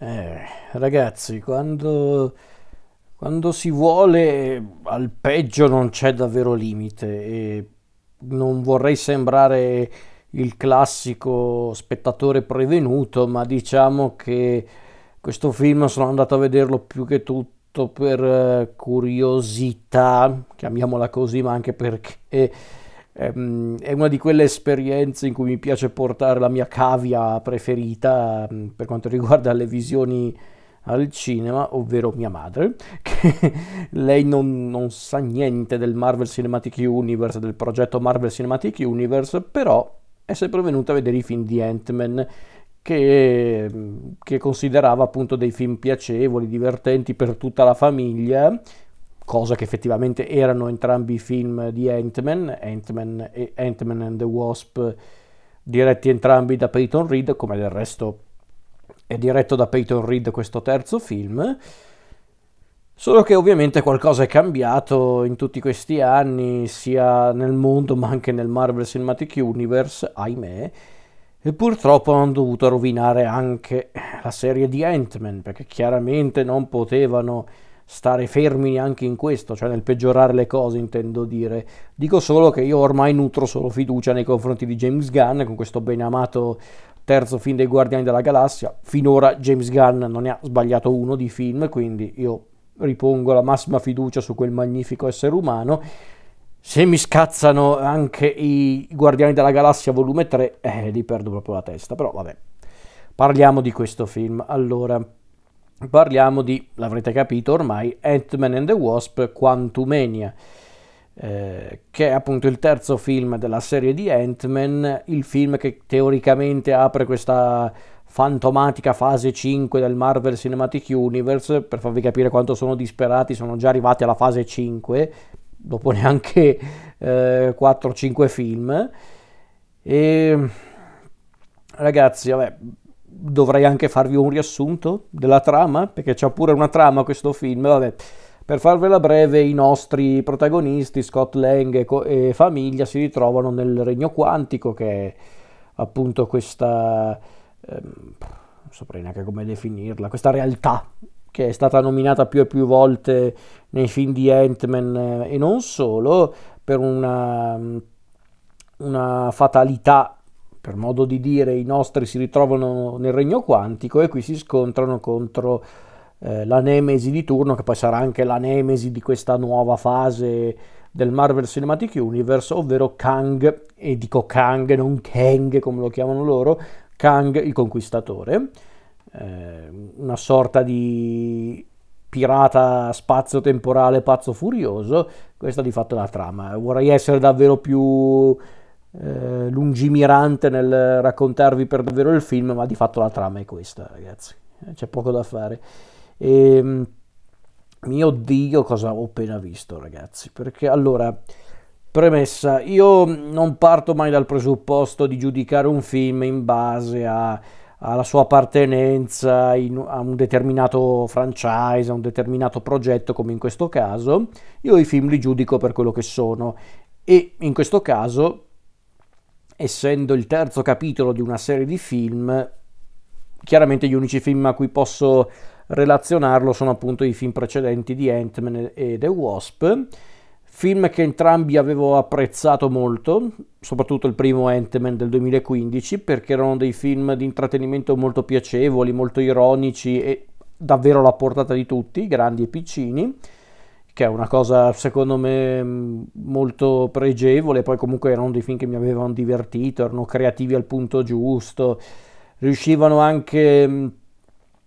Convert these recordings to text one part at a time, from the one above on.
Eh, ragazzi, quando, quando si vuole al peggio non c'è davvero limite e non vorrei sembrare il classico spettatore prevenuto, ma diciamo che questo film sono andato a vederlo più che tutto per eh, curiosità, chiamiamola così, ma anche perché è una di quelle esperienze in cui mi piace portare la mia cavia preferita mm, per quanto riguarda le visioni al cinema, ovvero mia madre, che lei non, non, sa niente del Marvel Cinematic Universe, del progetto Marvel Cinematic Universe, però è sempre venuta a vedere i film di Ant-Man che, che considerava appunto dei film piacevoli, divertenti per tutta la famiglia cosa che effettivamente erano entrambi i film di Ant-Man, Ant-Man e Ant-Man and the Wasp, diretti entrambi da Peyton Reed, come del resto è diretto da Peyton Reed questo terzo film. Solo che ovviamente qualcosa è cambiato in tutti questi anni, sia nel mondo ma anche nel Marvel Cinematic Universe, ahimè, e purtroppo hanno dovuto rovinare anche la serie di Ant-Man, perché chiaramente non potevano stare fermi anche in questo, cioè nel peggiorare le cose intendo dire. Dico solo che io ormai nutro solo fiducia nei confronti di James Gunn con questo ben amato terzo film dei Guardiani della Galassia. Finora James Gunn non ne ha sbagliato uno di film, quindi io ripongo la massima fiducia su quel magnifico essere umano. Se mi scazzano anche i Guardiani della Galassia volume 3, eh, li perdo proprio la testa, però vabbè. Parliamo di questo film. Allora, Parliamo di, l'avrete capito ormai, Ant-Man and the Wasp Quantumania, eh, che è appunto il terzo film della serie di Ant-Man, il film che teoricamente apre questa fantomatica fase 5 del Marvel Cinematic Universe, per farvi capire quanto sono disperati, sono già arrivati alla fase 5, dopo neanche eh, 4-5 film. E ragazzi, vabbè, dovrei anche farvi un riassunto della trama, perché c'è pure una trama questo film, vabbè. Per farvela breve, i nostri protagonisti, Scott Lang e, co- e famiglia, si ritrovano nel regno quantico, che è appunto questa, ehm, non saprei neanche come definirla, questa realtà che è stata nominata più e più volte nei film di Ant-Man eh, e non solo, per una, una fatalità per modo di dire, i nostri si ritrovano nel regno quantico e qui si scontrano contro eh, la Nemesi di turno, che poi sarà anche la Nemesi di questa nuova fase del Marvel Cinematic Universe, ovvero Kang, e dico Kang, non Kang come lo chiamano loro, Kang il Conquistatore, eh, una sorta di pirata spazio-temporale pazzo furioso, questa di fatto è la trama. Vorrei essere davvero più eh, lungimirante nel raccontarvi per davvero il film, ma di fatto la trama è questa, ragazzi. Eh, c'è poco da fare. E, ehm, mio Dio, cosa ho appena visto, ragazzi? Perché allora, premessa, io non parto mai dal presupposto di giudicare un film in base a, alla sua appartenenza in, a un determinato franchise, a un determinato progetto, come in questo caso. Io i film li giudico per quello che sono. E in questo caso essendo il terzo capitolo di una serie di film, chiaramente gli unici film a cui posso relazionarlo sono appunto i film precedenti di Ant-Man e The Wasp, film che entrambi avevo apprezzato molto, soprattutto il primo Ant-Man del 2015, perché erano dei film di intrattenimento molto piacevoli, molto ironici e davvero alla portata di tutti, grandi e piccini che è una cosa secondo me mm, molto pregevole, poi comunque erano dei film che mi avevano divertito, erano creativi al punto giusto, riuscivano anche mm,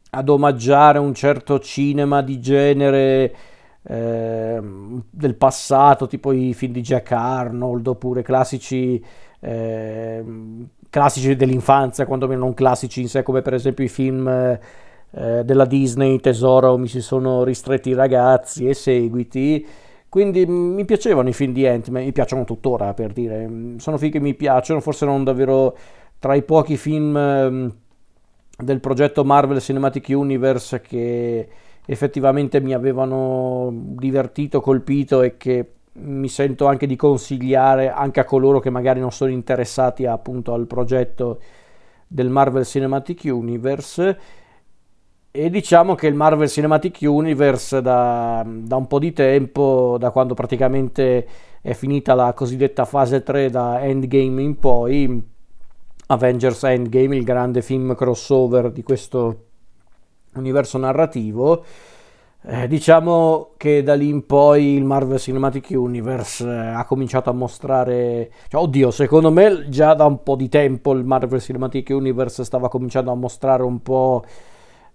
ad omaggiare un certo cinema di genere eh, del passato, tipo i film di Jack Arnold, oppure classici, eh, classici dell'infanzia, quantomeno non classici in sé, come per esempio i film... Eh, eh, della Disney, Tesoro, mi si sono ristretti i ragazzi e seguiti. Quindi mi piacevano i film di Ant-Man, mi piacciono tuttora per dire, sono film che mi piacciono, forse non davvero tra i pochi film del progetto Marvel Cinematic Universe che effettivamente mi avevano divertito, colpito e che mi sento anche di consigliare anche a coloro che magari non sono interessati appunto al progetto del Marvel Cinematic Universe E diciamo che il Marvel Cinematic Universe da, da, un po' di tempo, da quando praticamente è finita la cosiddetta fase 3 da Endgame in poi, Avengers Endgame, il grande film crossover di questo universo narrativo, eh, diciamo che da lì in poi il Marvel Cinematic Universe eh, ha cominciato a mostrare, cioè, oddio, secondo me già da un po' di tempo il Marvel Cinematic Universe stava cominciando a mostrare un po'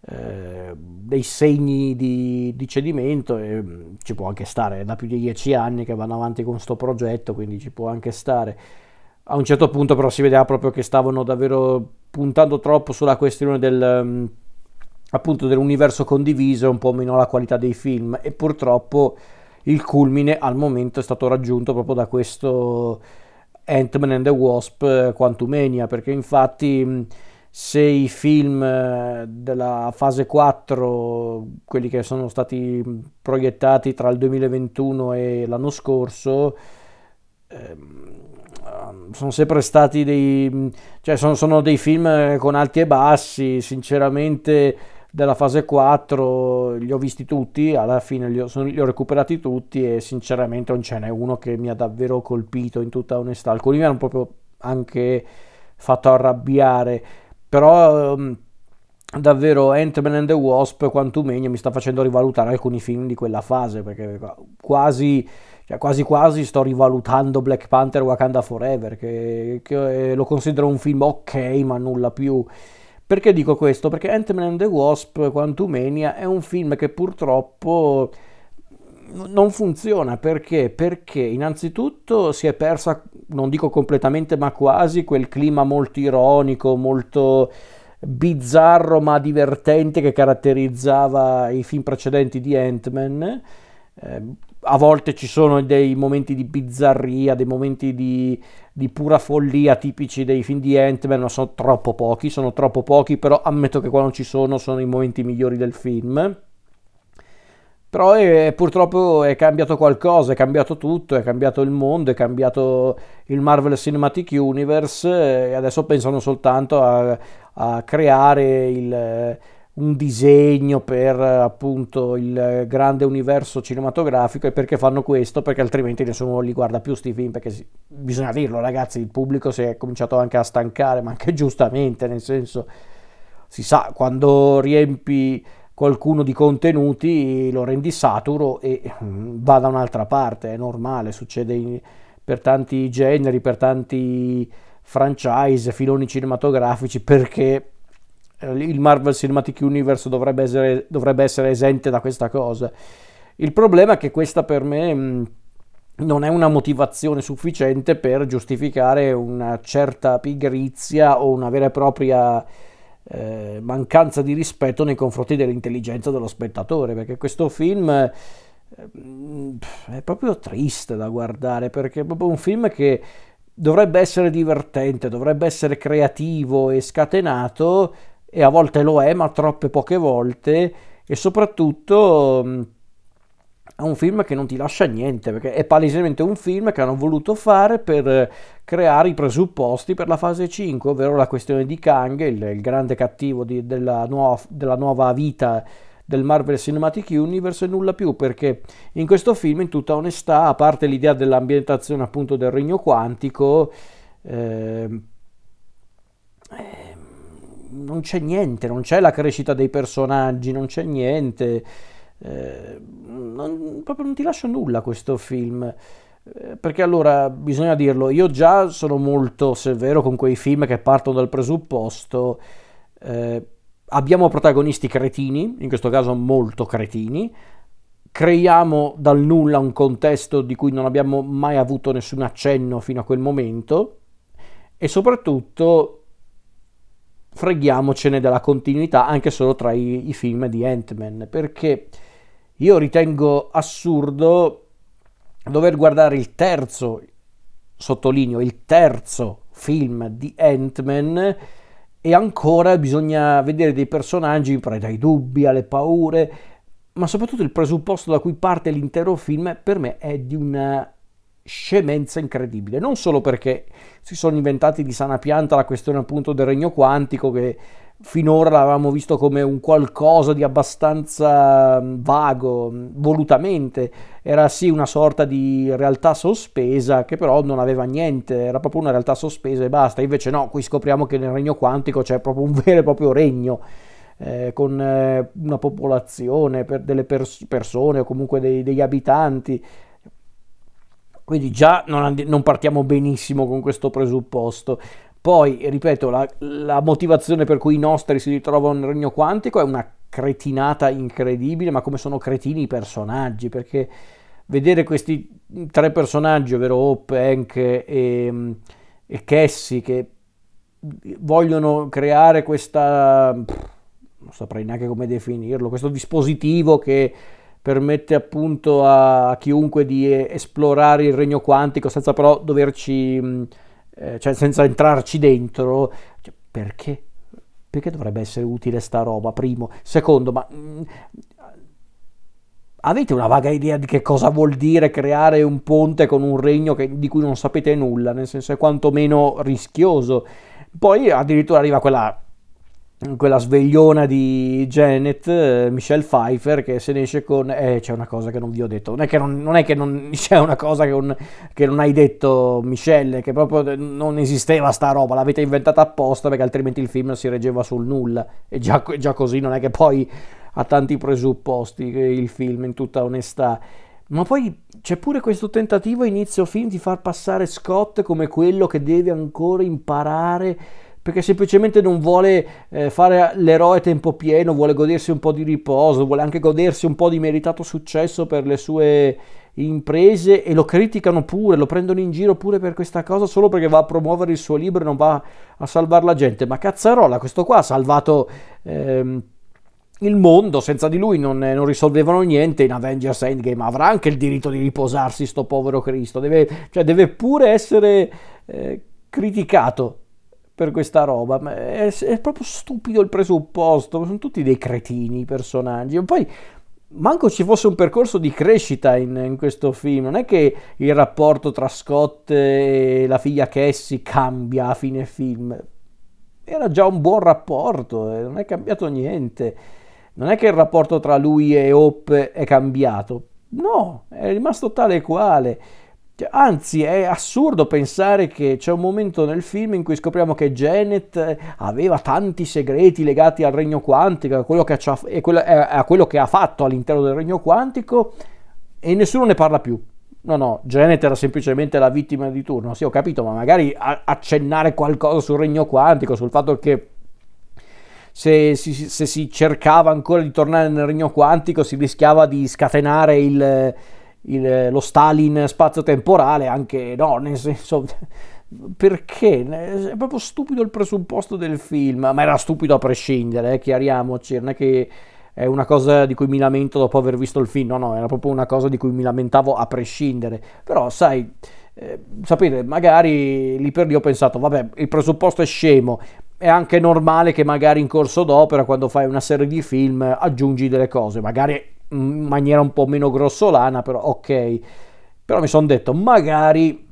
dei segni di, di, cedimento e mm, ci può anche stare, è da più di dieci anni che vanno avanti con questo progetto, quindi ci può anche stare. A un certo punto però si vedeva proprio che stavano davvero puntando troppo sulla questione del, mm, appunto dell'universo condiviso, un po' meno la qualità dei film e purtroppo il culmine al momento è stato raggiunto proprio da questo Ant-Man and the Wasp eh, Quantumania, perché infatti mm, se i film eh, della fase 4, quelli che sono stati proiettati tra il 2021 e l'anno scorso, ehm, sono sempre stati dei, cioè sono, sono dei film con alti e bassi, sinceramente della fase 4 li ho visti tutti, alla fine li ho, sono, li ho, recuperati tutti e sinceramente non ce n'è uno che mi ha davvero colpito in tutta onestà. Alcuni mi hanno proprio anche fatto arrabbiare però um, davvero Ant-Man and the Wasp quantumeno mi sta facendo rivalutare alcuni film di quella fase perché quasi cioè quasi quasi sto rivalutando Black Panther Wakanda Forever che, che lo considero un film ok ma nulla più perché dico questo? Perché Ant-Man and the Wasp Quantumania è un film che purtroppo non funziona perché? Perché innanzitutto si è persa, non dico completamente, ma quasi quel clima molto ironico, molto bizzarro ma divertente che caratterizzava i film precedenti di Ant-Man. Eh, a volte ci sono dei momenti di bizzarria, dei momenti di, di pura follia tipici dei film di Ant-Man, ma sono troppo pochi, sono troppo pochi, però ammetto che quando ci sono sono i momenti migliori del film. Però è, purtroppo è cambiato qualcosa, è cambiato tutto, è cambiato il mondo, è cambiato il Marvel Cinematic Universe e adesso pensano soltanto a, a creare il, un disegno per appunto il grande universo cinematografico e perché fanno questo? Perché altrimenti nessuno li guarda più sti film, perché si, bisogna dirlo ragazzi, il pubblico si è cominciato anche a stancare, ma anche giustamente, nel senso si sa quando riempi qualcuno di contenuti lo rendi saturo e mm, va da un'altra parte, è normale, succede in, per tanti generi, per tanti franchise, filoni cinematografici, perché eh, il Marvel Cinematic Universe dovrebbe essere, dovrebbe essere esente da questa cosa. Il problema è che questa per me mm, non è una motivazione sufficiente per giustificare una certa pigrizia o una vera e propria eh, mancanza di rispetto nei confronti dell'intelligenza dello spettatore, perché questo film eh, è proprio triste da guardare, perché è proprio un film che dovrebbe essere divertente, dovrebbe essere creativo e scatenato, e a volte lo è, ma troppe poche volte, e soprattutto è un film che non ti lascia niente, perché è palesemente un film che hanno voluto fare per creare i presupposti per la fase 5, ovvero la questione di Kang, il, il grande cattivo di, della, nuova, della nuova vita del Marvel Cinematic Universe e nulla più perché in questo film in tutta onestà a parte l'idea dell'ambientazione appunto del regno quantico eh, eh, non c'è niente non c'è la crescita dei personaggi non c'è niente eh, non, proprio non ti lascia nulla questo film. Eh, perché allora bisogna dirlo, io già sono molto severo con quei film che partono dal presupposto. Eh, abbiamo protagonisti cretini, in questo caso molto cretini, creiamo dal nulla un contesto di cui non abbiamo mai avuto nessun accenno fino a quel momento e soprattutto freghiamocene della continuità anche solo tra i, i film di Ant-Man perché io ritengo assurdo dover guardare il terzo, sottolineo, il terzo film di Ant-Man e ancora bisogna vedere dei personaggi preda ai dubbi, alle paure, ma soprattutto il presupposto da cui parte l'intero film per me è di una scemenza incredibile, non solo perché si sono inventati di sana pianta la questione appunto del regno quantico che finora l'avevamo visto come un qualcosa di abbastanza mm, vago, mm, volutamente, era sì una sorta di realtà sospesa che però non aveva niente, era proprio una realtà sospesa e basta, invece no, qui scopriamo che nel regno quantico c'è proprio un vero e proprio regno. Eh, con eh, una popolazione, per delle pers- persone o comunque dei, degli abitanti. Quindi già non, and- non partiamo benissimo con questo presupposto. Poi, ripeto, la, la, motivazione per cui i nostri si ritrovano nel regno quantico è una cretinata incredibile, ma come sono cretini i personaggi, perché vedere questi tre personaggi, ovvero Hope, Hank e, e Cassie, che vogliono creare questa, non saprei neanche come definirlo, questo dispositivo che permette appunto a chiunque di esplorare il regno quantico senza però doverci eh, cioè senza entrarci dentro, cioè, perché? Perché dovrebbe essere utile sta roba? Primo. Secondo, ma mh, mm, avete una vaga idea di che cosa vuol dire creare un ponte con un regno che, di cui non sapete nulla? Nel senso è quantomeno rischioso. Poi addirittura arriva quella quella svegliona di Janet, eh, Michelle Pfeiffer, che se ne esce con... Eh, c'è una cosa che non vi ho detto. Non è che non, non, è che non c'è una cosa che, un, che, non hai detto, Michelle, che proprio non esisteva sta roba, l'avete inventata apposta perché altrimenti il film si reggeva sul nulla. E già, già così non è che poi ha tanti presupposti il film, in tutta onestà. Ma poi c'è pure questo tentativo inizio film di far passare Scott come quello che deve ancora imparare perché semplicemente non vuole eh, fare l'eroe tempo pieno, vuole godersi un po' di riposo, vuole anche godersi un po' di meritato successo per le sue imprese e lo criticano pure, lo prendono in giro pure per questa cosa solo perché va a promuovere il suo libro e non va a salvare la gente. Ma cazzarola, questo qua ha salvato... Ehm, il mondo, senza di lui non, non, risolvevano niente in Avengers Endgame, avrà anche il diritto di riposarsi sto povero Cristo, deve, cioè deve pure essere eh, criticato per questa roba. È, è, proprio stupido il presupposto. Sono tutti dei cretini i personaggi. Poi manco ci fosse un percorso di crescita in, in, questo film. Non è che il rapporto tra Scott e la figlia Cassie cambia a fine film. Era già un buon rapporto, eh, non è cambiato niente. Non è che il rapporto tra lui e Hope è cambiato. No, è rimasto tale e quale. Cioè, anzi, è assurdo pensare che c'è un momento nel film in cui scopriamo che Janet eh, aveva tanti segreti legati al regno quantico, a quello che, a quello che ha fatto all'interno del regno quantico e nessuno ne parla più. No, no, Janet era semplicemente la vittima di turno. Sì, ho capito, ma magari accennare qualcosa sul regno quantico, sul fatto che se si, se si cercava ancora di tornare nel regno quantico si rischiava di scatenare il il, lo Stalin spazio-temporale, anche no, nel senso perché? È proprio stupido il presupposto del film, ma era stupido a prescindere, eh, chiariamoci, non è che è una cosa di cui mi lamento dopo aver visto il film, no, no, era proprio una cosa di cui mi lamentavo a prescindere, però sai, eh, sapete, magari lì per lì ho pensato, vabbè, il presupposto è scemo, è anche normale che magari in corso d'opera, quando fai una serie di film, aggiungi delle cose, magari in maniera un po' meno grossolana, però ok. Però mi sono detto, magari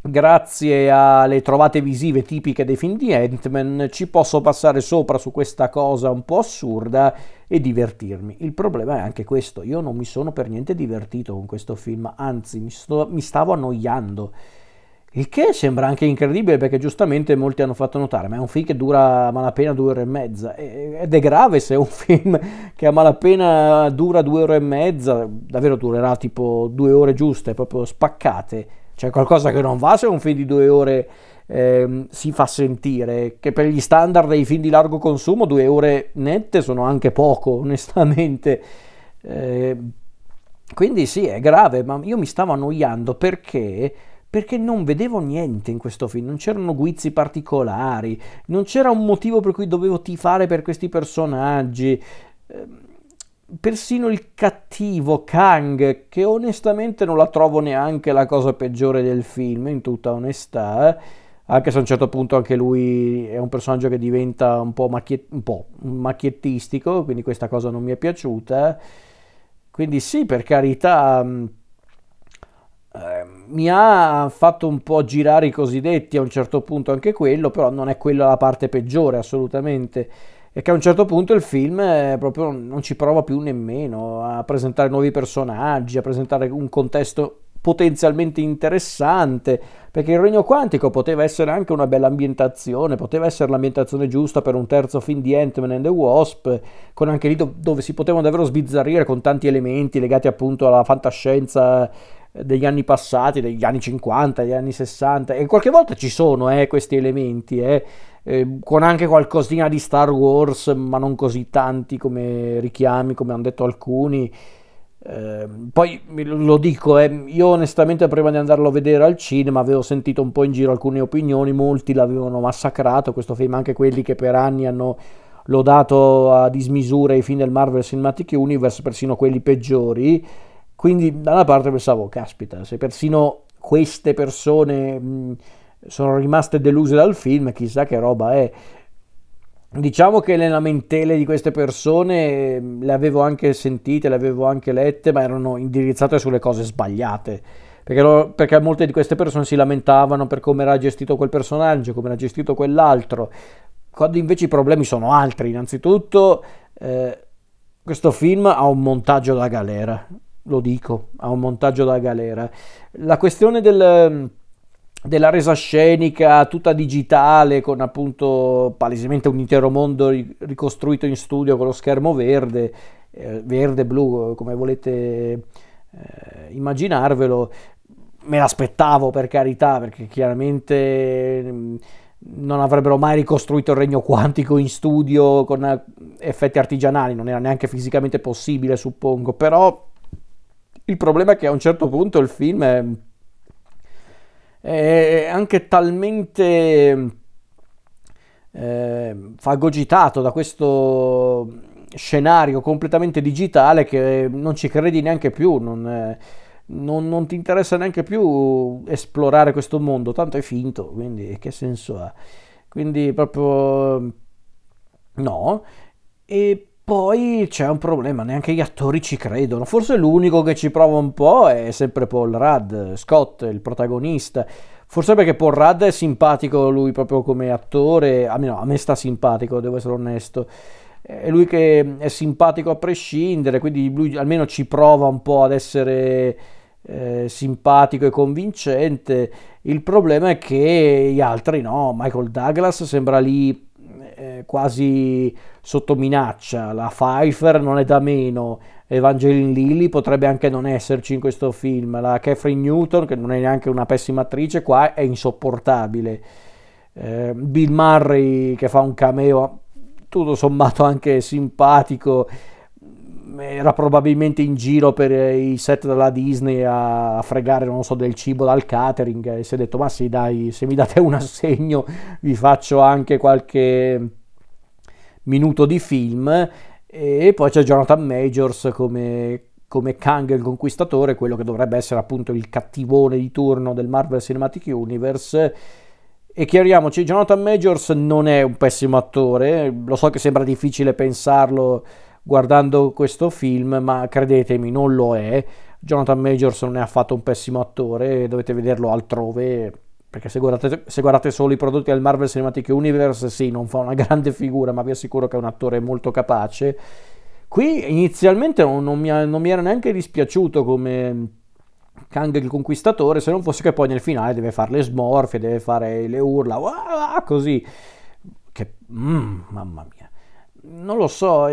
grazie alle trovate visive tipiche dei film di Ant-Man ci posso passare sopra su questa cosa un po' assurda e divertirmi. Il problema è anche questo, io non mi sono per niente divertito con questo film, anzi mi, sto, mi stavo annoiando. Il che sembra anche incredibile perché giustamente molti hanno fatto notare, ma è un film che dura a malapena due ore e mezza ed è grave se è un film che a malapena dura due ore e mezza, davvero durerà tipo due ore giuste, proprio spaccate. C'è qualcosa che non va se un film di due ore eh, si fa sentire, che per gli standard dei film di largo consumo due ore nette sono anche poco, onestamente. Eh, quindi sì, è grave, ma io mi stavo annoiando perché perché non vedevo niente in questo film, non c'erano guizzi particolari, non c'era un motivo per cui dovevo tifare per questi personaggi. Ehm, persino il cattivo Kang, che onestamente non la trovo neanche la cosa peggiore del film, in tutta onestà, anche se a un certo punto anche lui è un personaggio che diventa un po', macchiet- un po macchiettistico, quindi questa cosa non mi è piaciuta. Quindi sì, per carità, ehm, mi ha fatto un po' girare i cosiddetti a un certo punto anche quello, però non è quella la parte peggiore assolutamente. E che a un certo punto il film eh, proprio non ci prova più nemmeno a presentare nuovi personaggi, a presentare un contesto potenzialmente interessante, perché il regno quantico poteva essere anche una bella ambientazione, poteva essere l'ambientazione giusta per un terzo film di Ant-Man and the Wasp, con anche lì do- dove si potevano davvero sbizzarrire con tanti elementi legati appunto alla fantascienza degli anni passati, degli anni 50, degli anni 60, e qualche volta ci sono eh, questi elementi, eh, eh, con anche qualcosina di Star Wars, ma non così tanti come richiami, come hanno detto alcuni. Eh, poi lo dico, eh, io onestamente prima di andarlo a vedere al cinema avevo sentito un po' in giro alcune opinioni, molti l'avevano massacrato questo film, anche quelli che per anni hanno lodato a dismisura i film del Marvel Cinematic Universe, persino quelli peggiori. Quindi da una parte pensavo, caspita, se persino queste persone sono rimaste deluse dal film, chissà che roba è. Diciamo che le lamentele di queste persone le avevo anche sentite, le avevo anche lette, ma erano indirizzate sulle cose sbagliate. Perché, lo, perché molte di queste persone si lamentavano per come era gestito quel personaggio, come era gestito quell'altro, quando invece i problemi sono altri. Innanzitutto, eh, questo film ha un montaggio da galera, lo dico, ha un montaggio da galera. La questione del della resa scenica tutta digitale con appunto palesemente un intero mondo ricostruito in studio con lo schermo verde, eh, verde, blu, come volete eh, immaginarvelo. Me l'aspettavo per carità, perché chiaramente mm, non avrebbero mai ricostruito il regno quantico in studio con effetti artigianali, non era neanche fisicamente possibile, suppongo, però il problema è che a un certo punto il film è è anche talmente eh, fagocitato da questo scenario completamente digitale che non ci credi neanche più, non, non, non, ti interessa neanche più esplorare questo mondo, tanto è finto, quindi che senso ha? Quindi proprio no. E poi c'è un problema, neanche gli attori ci credono. Forse l'unico che ci prova un po' è sempre Paul Rudd, Scott, il protagonista. Forse perché Paul Rudd è simpatico lui proprio come attore, a me, no, a me sta simpatico, devo essere onesto. È lui che è simpatico a prescindere, quindi lui almeno ci prova un po' ad essere eh, simpatico e convincente. Il problema è che gli altri no, Michael Douglas sembra lì quasi sotto minaccia, la Pfeiffer non è da meno, Evangeline Lilly potrebbe anche non esserci in questo film, la Catherine Newton, che non è neanche una pessima attrice, qua è insopportabile. Eh, Bill Murray che fa un cameo tutto sommato anche simpatico, era probabilmente in giro per i set della Disney a fregare, non so, del cibo dal catering e si è detto, ma sì dai, se mi date un assegno vi faccio anche qualche minuto di film e poi c'è Jonathan Majors come, come Kang il conquistatore, quello che dovrebbe essere appunto il cattivone di turno del Marvel Cinematic Universe. E chiariamoci, Jonathan Majors non è un pessimo attore, lo so che sembra difficile pensarlo guardando questo film, ma credetemi, non lo è. Jonathan Majors non è affatto un pessimo attore, dovete vederlo altrove perché se guardate, se guardate, solo i prodotti del Marvel Cinematic Universe, sì, non fa una grande figura, ma vi assicuro che è un attore molto capace. Qui inizialmente non, non, mi, non mi, era neanche dispiaciuto come Kang il Conquistatore, se non fosse che poi nel finale deve fare le smorfie, deve fare le urla, wow, così. Che, mm, mamma mia. Non lo so,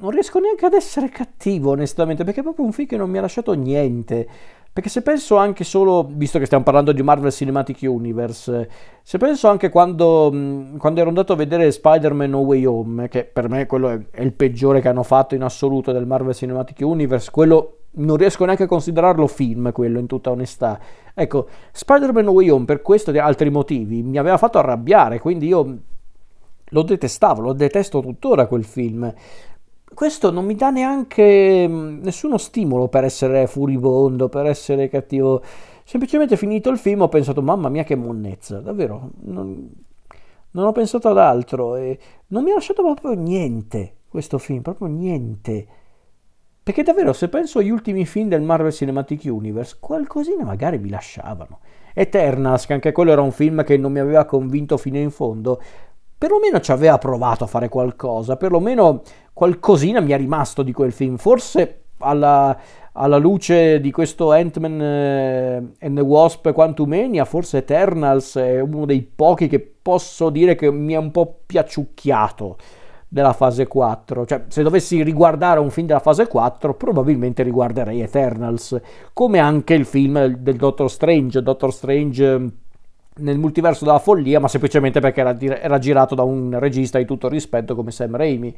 non riesco neanche ad essere cattivo onestamente, perché è proprio un film che non mi ha lasciato niente. Perché se penso anche solo, visto che stiamo parlando di Marvel Cinematic Universe, se penso anche quando, quando ero andato a vedere Spider-Man No Way Home, che per me quello è, è, il peggiore che hanno fatto in assoluto del Marvel Cinematic Universe, quello non riesco neanche a considerarlo film, quello in tutta onestà. Ecco, Spider-Man No Way Home per questo e altri motivi mi aveva fatto arrabbiare, quindi io lo detestavo, lo detesto tuttora quel film questo non mi dà neanche mm, nessuno stimolo per essere furibondo, per essere cattivo. Semplicemente finito il film ho pensato, mamma mia che monnezza, davvero, non, non ho pensato ad altro e non mi ha lasciato proprio niente questo film, proprio niente. Perché davvero, se penso agli ultimi film del Marvel Cinematic Universe, qualcosina magari mi lasciavano. Eternals, che anche quello era un film che non mi aveva convinto fino in fondo, perlomeno ci aveva provato a fare qualcosa, perlomeno qualcosina mi è rimasto di quel film. Forse alla, alla luce di questo Ant-Man eh, and the Wasp Quantumania, forse Eternals è uno dei pochi che posso dire che mi è un po' piaciucchiato della fase 4. Cioè, se dovessi riguardare un film della fase 4, probabilmente riguarderei Eternals, come anche il film del Doctor Strange, Doctor Strange mm, nel multiverso della follia, ma semplicemente perché era, era girato da un regista di tutto rispetto come Sam Raimi.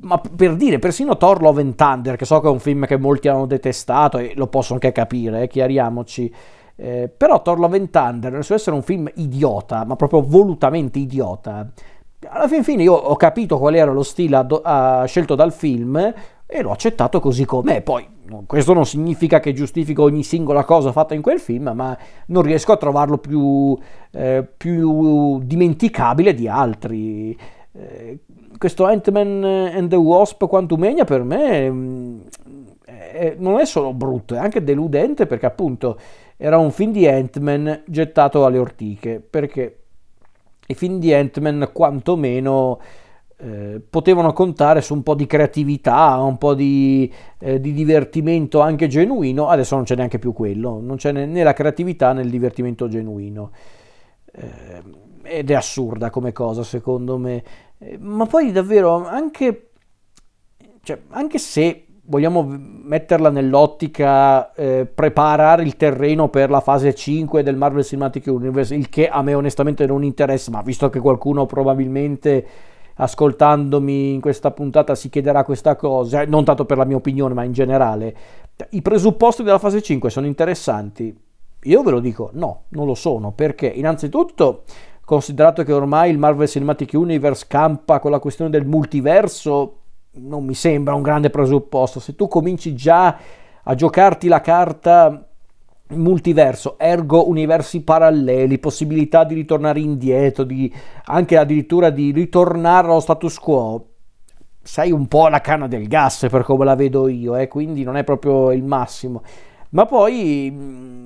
Ma per dire, persino Thor Love and Thunder, che so che è un film che molti hanno detestato e lo posso anche capire, eh, chiariamoci, eh, però Thor Love and Thunder, nel suo essere un film idiota, ma proprio volutamente idiota, alla fin fine io ho capito qual era lo stile ad- a- scelto dal film e l'ho accettato così com'è. Poi questo non significa che giustifico ogni singola cosa fatta in quel film, ma non riesco a trovarlo più, eh, più dimenticabile di altri. Eh, questo Ant-Man and the Wasp Quantumania per me mm, è, non è solo brutto, è anche deludente perché appunto era un film di Ant-Man gettato alle ortiche, perché i film di Ant-Man quantomeno eh, potevano contare su un po' di creatività, un po' di, eh, di, divertimento anche genuino, adesso non c'è neanche più quello, non c'è né la creatività né il divertimento genuino. Eh, ed è assurda come cosa secondo me. Eh, ma poi davvero anche, cioè, anche se vogliamo metterla nell'ottica eh, preparare il terreno per la fase 5 del Marvel Cinematic Universe, il che a me onestamente non interessa, ma visto che qualcuno probabilmente ascoltandomi in questa puntata si chiederà questa cosa, non tanto per la mia opinione, ma in generale, i presupposti della fase 5 sono interessanti. Io ve lo dico, no, non lo sono, perché innanzitutto considerato che ormai il Marvel Cinematic Universe campa con la questione del multiverso, non mi sembra un grande presupposto. Se tu cominci già a giocarti la carta multiverso, ergo universi paralleli, possibilità di ritornare indietro, di, anche addirittura di ritornare allo status quo, sei un po' la canna del gas per come la vedo io, eh? quindi non è proprio il massimo. Ma poi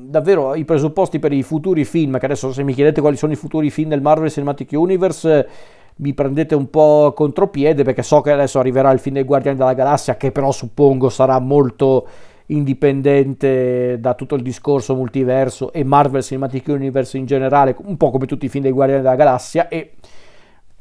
davvero i presupposti per i futuri film, che adesso se mi chiedete quali sono i futuri film del Marvel Cinematic Universe, mi prendete un po' contropiede perché so che adesso arriverà il film dei Guardiani della Galassia che però suppongo sarà molto indipendente da tutto il discorso multiverso e Marvel Cinematic Universe in generale, un po' come tutti i film dei Guardiani della Galassia e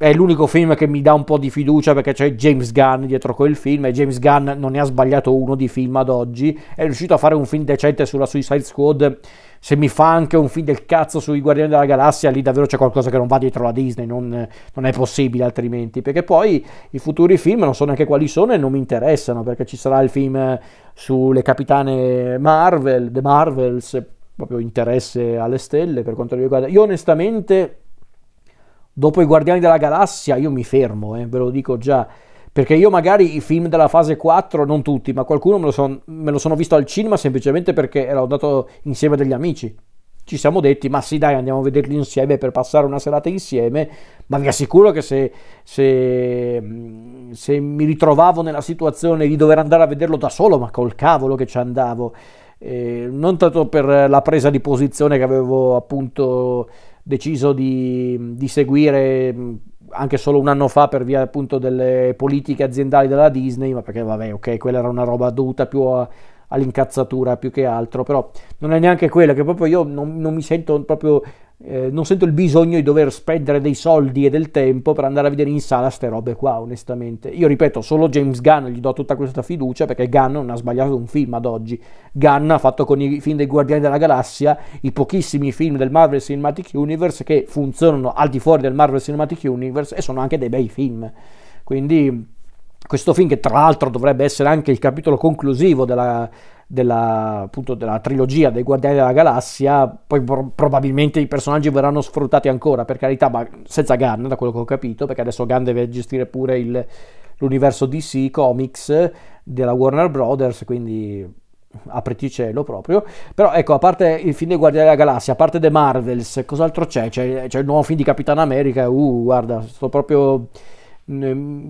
è l'unico film che mi dà un po' di fiducia perché c'è James Gunn dietro quel film e James Gunn non ne ha sbagliato uno di film ad oggi, è riuscito a fare un film decente sulla Suicide Squad se mi fa anche un film del cazzo sui Guardiani della Galassia, lì davvero c'è qualcosa che non va dietro la Disney, non, non, è possibile altrimenti, perché poi i futuri film non so neanche quali sono e non mi interessano, perché ci sarà il film sulle capitane Marvel, The Marvels, proprio interesse alle stelle per quanto riguarda. Io onestamente, dopo i Guardiani della Galassia, io mi fermo, eh, ve lo dico già perché io magari i film della fase 4, non tutti, ma qualcuno me lo, son, me lo sono visto al cinema semplicemente perché ero andato insieme a degli amici. Ci siamo detti, ma sì dai, andiamo a vederli insieme per passare una serata insieme, ma vi assicuro che se, se, se mi ritrovavo nella situazione di dover andare a vederlo da solo, ma col cavolo che ci andavo, eh, non tanto per la presa di posizione che avevo appunto deciso di, di seguire anche solo un anno fa per via appunto delle politiche aziendali della Disney, ma perché vabbè, ok, quella era una roba dovuta più a, all'incazzatura più che altro, però non è neanche quella che proprio io non, non mi sento proprio eh, non sento il bisogno di dover spendere dei soldi e del tempo per andare a vedere in sala ste robe qua, onestamente. Io ripeto, solo James Gunn gli do tutta questa fiducia perché Gunn non ha sbagliato un film ad oggi. Gunn ha fatto con i film dei Guardiani della Galassia i pochissimi film del Marvel Cinematic Universe che funzionano al di fuori del Marvel Cinematic Universe e sono anche dei bei film. Quindi questo film che tra l'altro dovrebbe essere anche il capitolo conclusivo della della, appunto, della trilogia dei Guardiani della Galassia, poi pro- probabilmente i personaggi verranno sfruttati ancora, per carità, ma senza Gunn, da quello che ho capito, perché adesso Gunn deve gestire pure il, l'universo DC Comics della Warner Brothers, quindi apriti cielo proprio. Però ecco, a parte il film dei Guardiani della Galassia, a parte The Marvels, cos'altro c'è? C'è, c'è il nuovo film di Capitan America, uh, guarda, sto proprio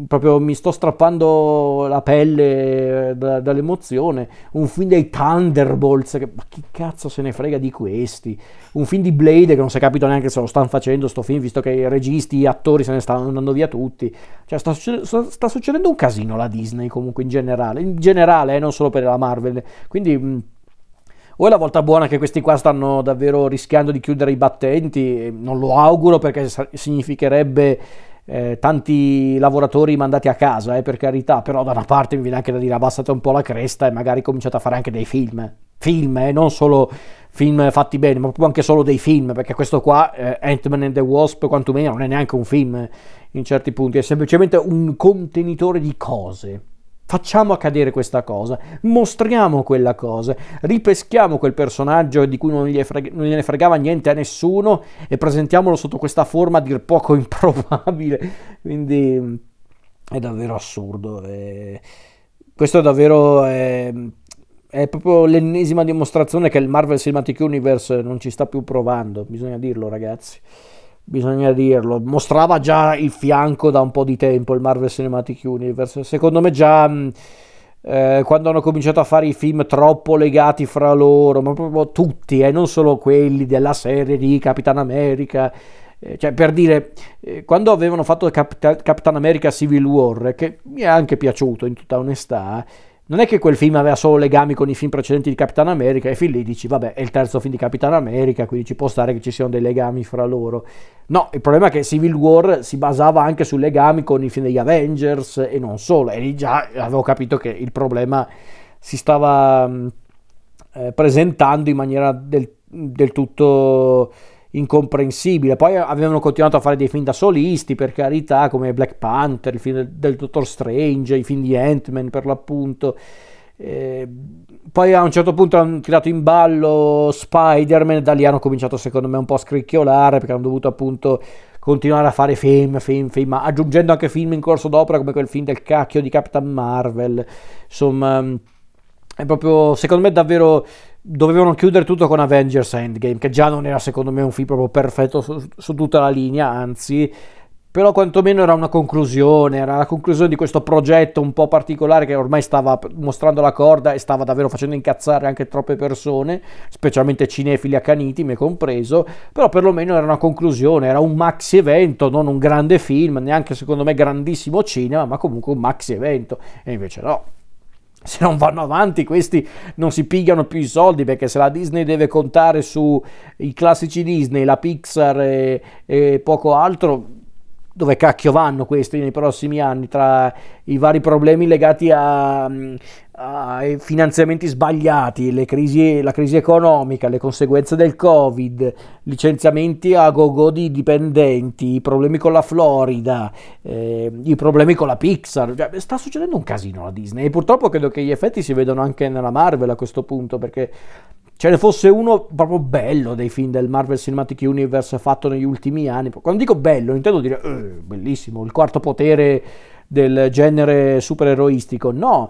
proprio mi sto strappando la pelle eh, da, dall'emozione. Un film dei Thunderbolts, che, ma chi cazzo se ne frega di questi? Un film di Blade che non si è capito neanche se lo stanno facendo sto film, visto che i registi, gli attori se ne stanno andando via tutti. Cioè sta, sta succedendo un casino la Disney comunque in generale, in generale, eh, non solo per la Marvel. Quindi... O è la volta buona che questi qua stanno davvero rischiando di chiudere i battenti? Non lo auguro perché significherebbe eh, tanti lavoratori mandati a casa, eh, per carità, però da una parte mi viene anche da dire abbassate un po' la cresta e magari cominciate a fare anche dei film, film, eh, non solo film fatti bene, ma proprio anche solo dei film, perché questo qua, eh, Ant-Man and the Wasp, quantomeno non è neanche un film in certi punti, è semplicemente un contenitore di cose Facciamo accadere questa cosa, mostriamo quella cosa, ripeschiamo quel personaggio di cui non, gli freg- non gliene fregava niente a nessuno e presentiamolo sotto questa forma a dir poco improbabile. Quindi è davvero assurdo. E questo è davvero... È, è proprio l'ennesima dimostrazione che il Marvel Cinematic Universe non ci sta più provando, bisogna dirlo ragazzi bisogna dirlo. Mostrava già il fianco da un po' di tempo il Marvel Cinematic Universe. Secondo me già mh, eh, quando hanno cominciato a fare i film troppo legati fra loro, ma proprio tutti, eh, non solo quelli della serie di Capitan America. Eh, cioè, per dire, eh, quando avevano fatto Cap- Capitan America Civil War, che mi è anche piaciuto in tutta onestà, non è che quel film aveva solo legami con i film precedenti di Capitan America e fin lì dici vabbè è il terzo film di Capitan America quindi ci può stare che ci siano dei legami fra loro. No il problema è che Civil War si basava anche su legami con i film degli Avengers e non solo e lì già avevo capito che il problema si stava mm, eh, presentando in maniera del, del tutto incomprensibile. Poi avevano continuato a fare dei film da solisti, per carità, come Black Panther, il film del, Dottor Strange, i film di Ant-Man per l'appunto. Eh, poi a un certo punto hanno tirato in ballo Spider-Man e da lì hanno cominciato secondo me un po' a scricchiolare perché hanno dovuto appunto continuare a fare film, film, film, aggiungendo anche film in corso d'opera come quel film del cacchio di Captain Marvel. Insomma, è proprio secondo me davvero dovevano chiudere tutto con Avengers Endgame, che già non era secondo me un film proprio perfetto su, su tutta la linea, anzi, però quantomeno era una conclusione, era la conclusione di questo progetto un po' particolare che ormai stava mostrando la corda e stava davvero facendo incazzare anche troppe persone, specialmente cinefili accaniti, me compreso, però perlomeno era una conclusione, era un maxi evento, non un grande film, neanche secondo me grandissimo cinema, ma comunque un maxi evento, e invece no se non vanno avanti questi non si pigliano più i soldi perché se la Disney deve contare sui classici Disney, la Pixar e, e poco altro, dove cacchio vanno questi nei prossimi anni tra i vari problemi legati a, ai finanziamenti sbagliati, crisi, la crisi economica, le conseguenze del Covid, licenziamenti a go-go di dipendenti, i problemi con la Florida, eh, i problemi con la Pixar. Cioè, sta succedendo un casino alla Disney e purtroppo credo che gli effetti si vedano anche nella Marvel a questo punto perché ce ne fosse uno proprio bello dei film del Marvel Cinematic Universe fatto negli ultimi anni. Quando dico bello, intendo dire eh, bellissimo, il quarto potere del genere supereroistico. No,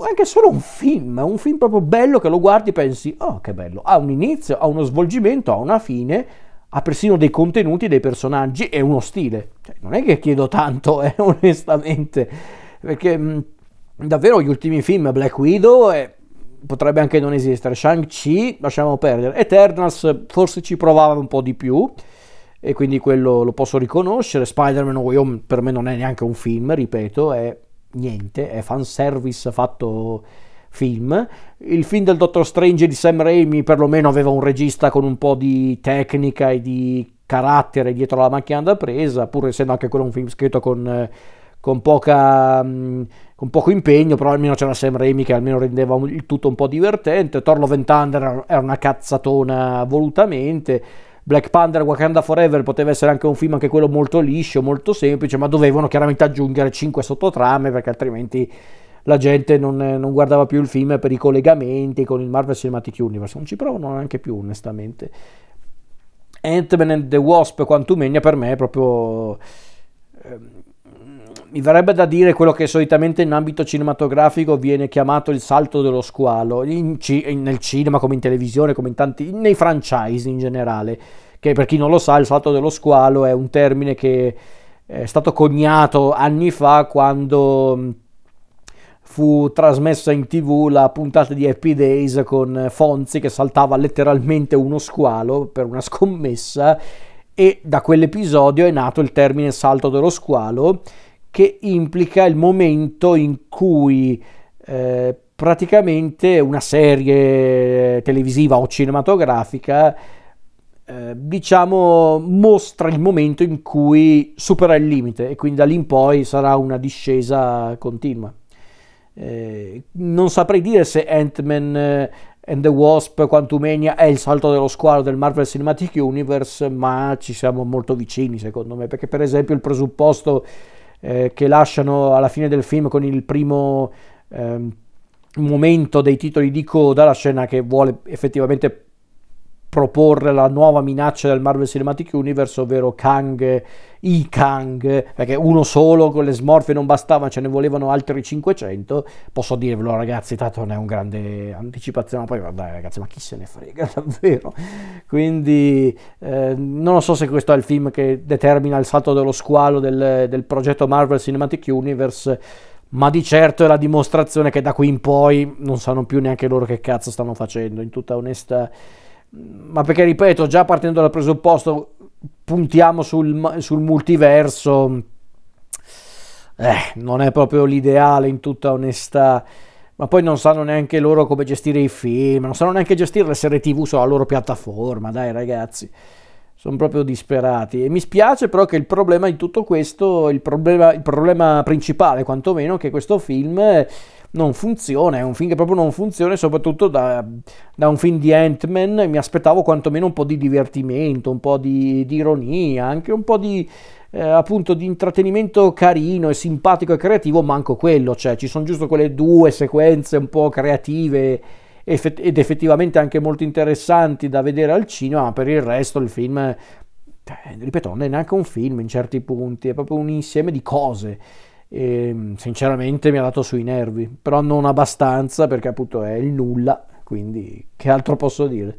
anche solo un film, un film proprio bello che lo guardi e pensi, oh che bello, ha un inizio, ha uno svolgimento, ha una fine, ha persino dei contenuti, dei personaggi e uno stile. Cioè, non è che chiedo tanto, eh, onestamente, perché mh, davvero gli ultimi film, Black Widow... È, potrebbe anche non esistere. Shang-Chi, lasciamo perdere. Eternals forse ci provava un po' di più e quindi quello lo posso riconoscere. Spider-Man Way Home per me non è neanche un film, ripeto, è niente, è fanservice fatto film. Il film del Doctor Strange di Sam Raimi perlomeno aveva un regista con un po' di tecnica e di carattere dietro la macchina da presa, pur essendo anche quello un film scritto con, con poca... Mh, con poco impegno, però almeno c'era Sam Raimi che almeno rendeva il tutto un po' divertente. And Thunder era una cazzatona volutamente. Black Panther Wakanda Forever poteva essere anche un film, anche quello molto liscio, molto semplice, ma dovevano chiaramente aggiungere 5 sottotrame perché altrimenti la gente non, non, guardava più il film per i collegamenti con il Marvel Cinematic Universe. Non ci provano neanche più, onestamente. Ant-Man and the Wasp Quantumania per me è proprio... Mi verrebbe da dire quello che solitamente in ambito cinematografico viene chiamato il salto dello squalo, ci, nel cinema come in televisione, come in tanti, nei franchise in generale, che per chi non lo sa il salto dello squalo è un termine che è stato cognato anni fa quando fu trasmessa in tv la puntata di Happy Days con Fonzi che saltava letteralmente uno squalo per una scommessa e da quell'episodio è nato il termine salto dello squalo che implica il momento in cui eh, praticamente una serie televisiva o cinematografica eh, diciamo mostra il momento in cui supera il limite e quindi da lì in poi sarà una discesa continua. Eh, non saprei dire se Ant-Man eh, and the Wasp Quantumania è il salto dello squalo del Marvel Cinematic Universe, ma ci siamo molto vicini secondo me, perché per esempio il presupposto eh, che lasciano alla fine del film con il primo eh, momento dei titoli di coda, la scena che vuole effettivamente proporre la nuova minaccia del Marvel Cinematic Universe, ovvero Kang, i Kang, perché uno solo con le smorfie non bastava, ce ne volevano altri 500. Posso dirvelo, ragazzi, tanto non è un grande anticipazione, ma poi dai, ragazzi, ma chi se ne frega davvero? Quindi eh, non so se questo è il film che determina il salto dello squalo del, del progetto Marvel Cinematic Universe ma di certo è la dimostrazione che da qui in poi non sanno più neanche loro che cazzo stanno facendo, in tutta onestà ma perché ripeto, già partendo dal presupposto puntiamo sul, sul multiverso, eh, non è proprio l'ideale in tutta onestà. Ma poi non sanno neanche loro come gestire i film, non sanno neanche gestire le serie TV sulla loro piattaforma, dai ragazzi, sono proprio disperati. E mi spiace però che il problema di tutto questo, il problema, il problema principale quantomeno, che questo film non funziona, è un film che proprio non funziona, soprattutto da, da un film di Ant-Man mi aspettavo quantomeno un po' di divertimento, un po' di, di ironia, anche un po' di, eh, appunto di intrattenimento carino e simpatico e creativo, manco quello, cioè ci sono giusto quelle due sequenze un po' creative ed effettivamente anche molto interessanti da vedere al cinema, ma per il resto il film, eh, ripeto, non è neanche un film in certi punti, è proprio un insieme di cose e sinceramente mi ha dato sui nervi, però non abbastanza perché appunto è il nulla, quindi che altro posso dire?